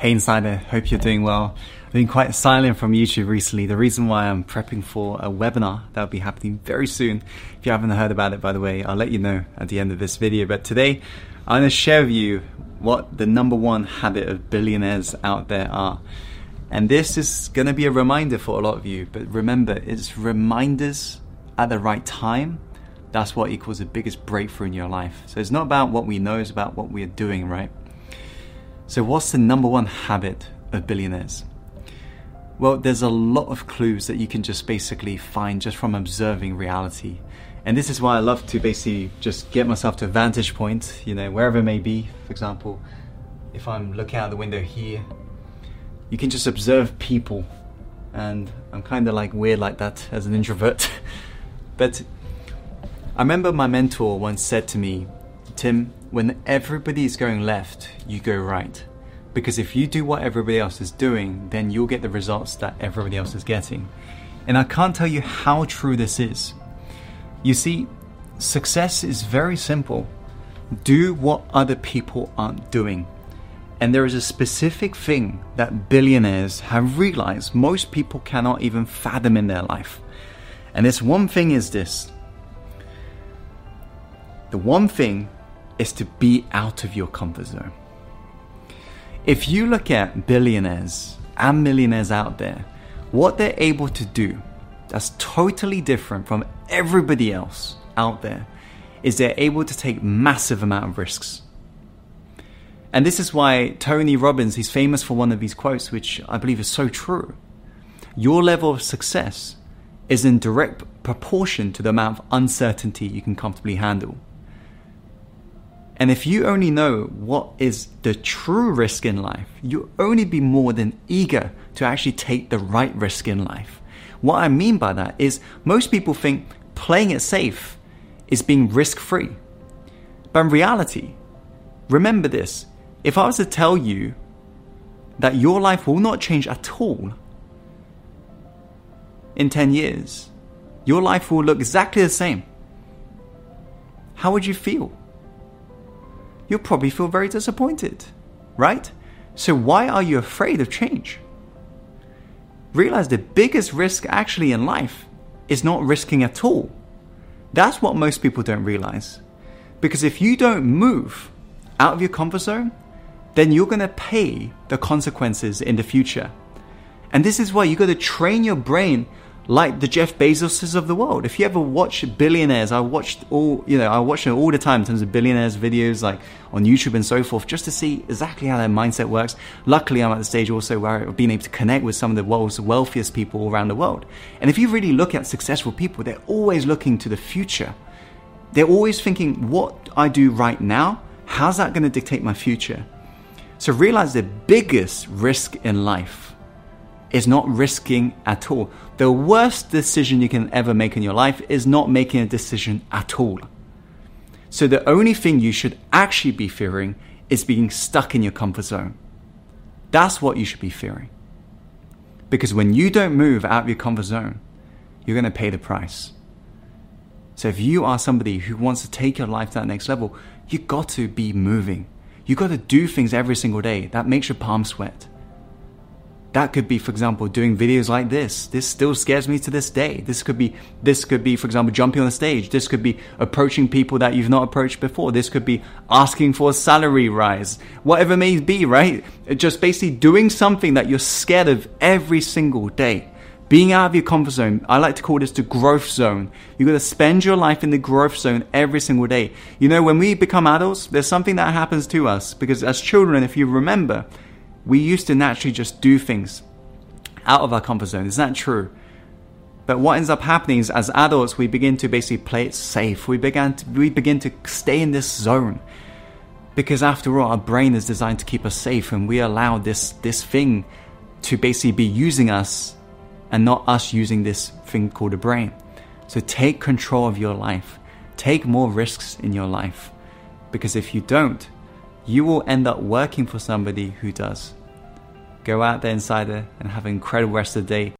Hey Insider, hope you're doing well. I've been quite silent from YouTube recently. The reason why I'm prepping for a webinar that will be happening very soon. If you haven't heard about it, by the way, I'll let you know at the end of this video. But today, I'm going to share with you what the number one habit of billionaires out there are. And this is going to be a reminder for a lot of you. But remember, it's reminders at the right time. That's what equals the biggest breakthrough in your life. So it's not about what we know, it's about what we are doing, right? So, what's the number one habit of billionaires? Well, there's a lot of clues that you can just basically find just from observing reality. And this is why I love to basically just get myself to a vantage point, you know, wherever it may be. For example, if I'm looking out the window here, you can just observe people. And I'm kind of like weird like that as an introvert. but I remember my mentor once said to me, Tim, when everybody is going left, you go right. Because if you do what everybody else is doing, then you'll get the results that everybody else is getting. And I can't tell you how true this is. You see, success is very simple. Do what other people aren't doing. And there is a specific thing that billionaires have realized most people cannot even fathom in their life. And this one thing is this the one thing is to be out of your comfort zone. If you look at billionaires and millionaires out there, what they're able to do that's totally different from everybody else out there is they're able to take massive amount of risks. And this is why Tony Robbins, he's famous for one of these quotes, which I believe is so true. Your level of success is in direct proportion to the amount of uncertainty you can comfortably handle. And if you only know what is the true risk in life, you'll only be more than eager to actually take the right risk in life. What I mean by that is most people think playing it safe is being risk free. But in reality, remember this if I was to tell you that your life will not change at all in 10 years, your life will look exactly the same, how would you feel? You'll probably feel very disappointed, right? So, why are you afraid of change? Realize the biggest risk actually in life is not risking at all. That's what most people don't realize. Because if you don't move out of your comfort zone, then you're going to pay the consequences in the future. And this is why you got to train your brain like the Jeff Bezoses of the world. If you ever watch billionaires, I watched all, you know, I watch them all the time in terms of billionaires videos like on YouTube and so forth, just to see exactly how their mindset works. Luckily, I'm at the stage also where I've been able to connect with some of the world's wealthiest people around the world. And if you really look at successful people, they're always looking to the future. They're always thinking, what I do right now, how's that going to dictate my future? So realize the biggest risk in life is not risking at all. The worst decision you can ever make in your life is not making a decision at all. So the only thing you should actually be fearing is being stuck in your comfort zone. That's what you should be fearing. Because when you don't move out of your comfort zone, you're going to pay the price. So if you are somebody who wants to take your life to that next level, you got to be moving. You got to do things every single day that makes your palms sweat. That could be, for example, doing videos like this. This still scares me to this day. This could be, this could be, for example, jumping on the stage. This could be approaching people that you've not approached before. This could be asking for a salary rise. Whatever may be, right? Just basically doing something that you're scared of every single day. Being out of your comfort zone, I like to call this the growth zone. You gotta spend your life in the growth zone every single day. You know, when we become adults, there's something that happens to us because as children, if you remember, we used to naturally just do things out of our comfort zone. Is that true? But what ends up happening is as adults, we begin to basically play it safe. We, began to, we begin to stay in this zone. Because after all, our brain is designed to keep us safe, and we allow this, this thing to basically be using us and not us using this thing called a brain. So take control of your life. Take more risks in your life. Because if you don't, you will end up working for somebody who does. Go out there, insider, and have an incredible rest of the day.